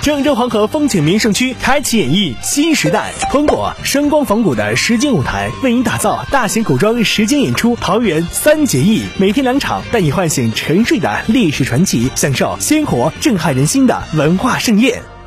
郑州黄河风景名胜区开启演绎新时代，通过声光仿古的实景舞台，为您打造大型古装实景演出《桃园三结义》，每天两场，带你唤醒沉睡的历史传奇，享受鲜活震撼人心的文化盛宴。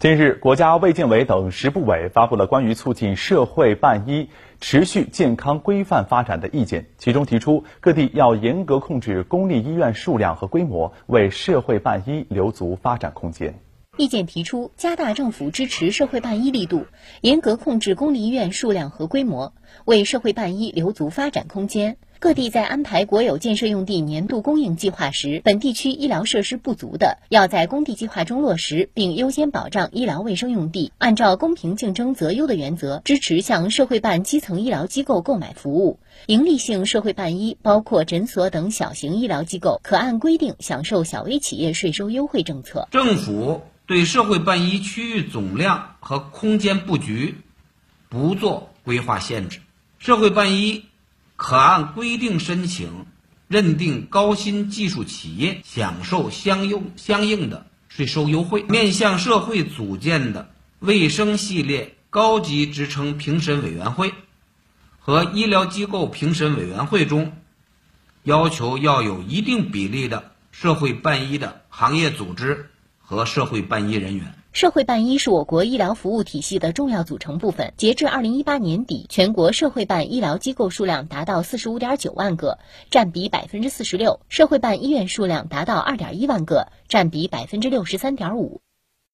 近日，国家卫健委等十部委发布了关于促进社会办医持续健康规范发展的意见，其中提出各地要严格控制公立医院数量和规模，为社会办医留足发展空间。意见提出，加大政府支持社会办医力度，严格控制公立医院数量和规模，为社会办医留足发展空间。各地在安排国有建设用地年度供应计划时，本地区医疗设施不足的，要在工地计划中落实，并优先保障医疗卫生用地。按照公平竞争择优的原则，支持向社会办基层医疗机构购买服务。营利性社会办医，包括诊所等小型医疗机构，可按规定享受小微企业税收优惠政策。政府对社会办医区域总量和空间布局不做规划限制，社会办医。可按规定申请，认定高新技术企业享受相应相应的税收优惠。面向社会组建的卫生系列高级职称评审委员会和医疗机构评审委员会中，要求要有一定比例的社会办医的行业组织和社会办医人员。社会办医是我国医疗服务体系的重要组成部分。截至二零一八年底，全国社会办医疗机构数量达到四十五点九万个，占比百分之四十六；社会办医院数量达到二点一万个，占比百分之六十三点五。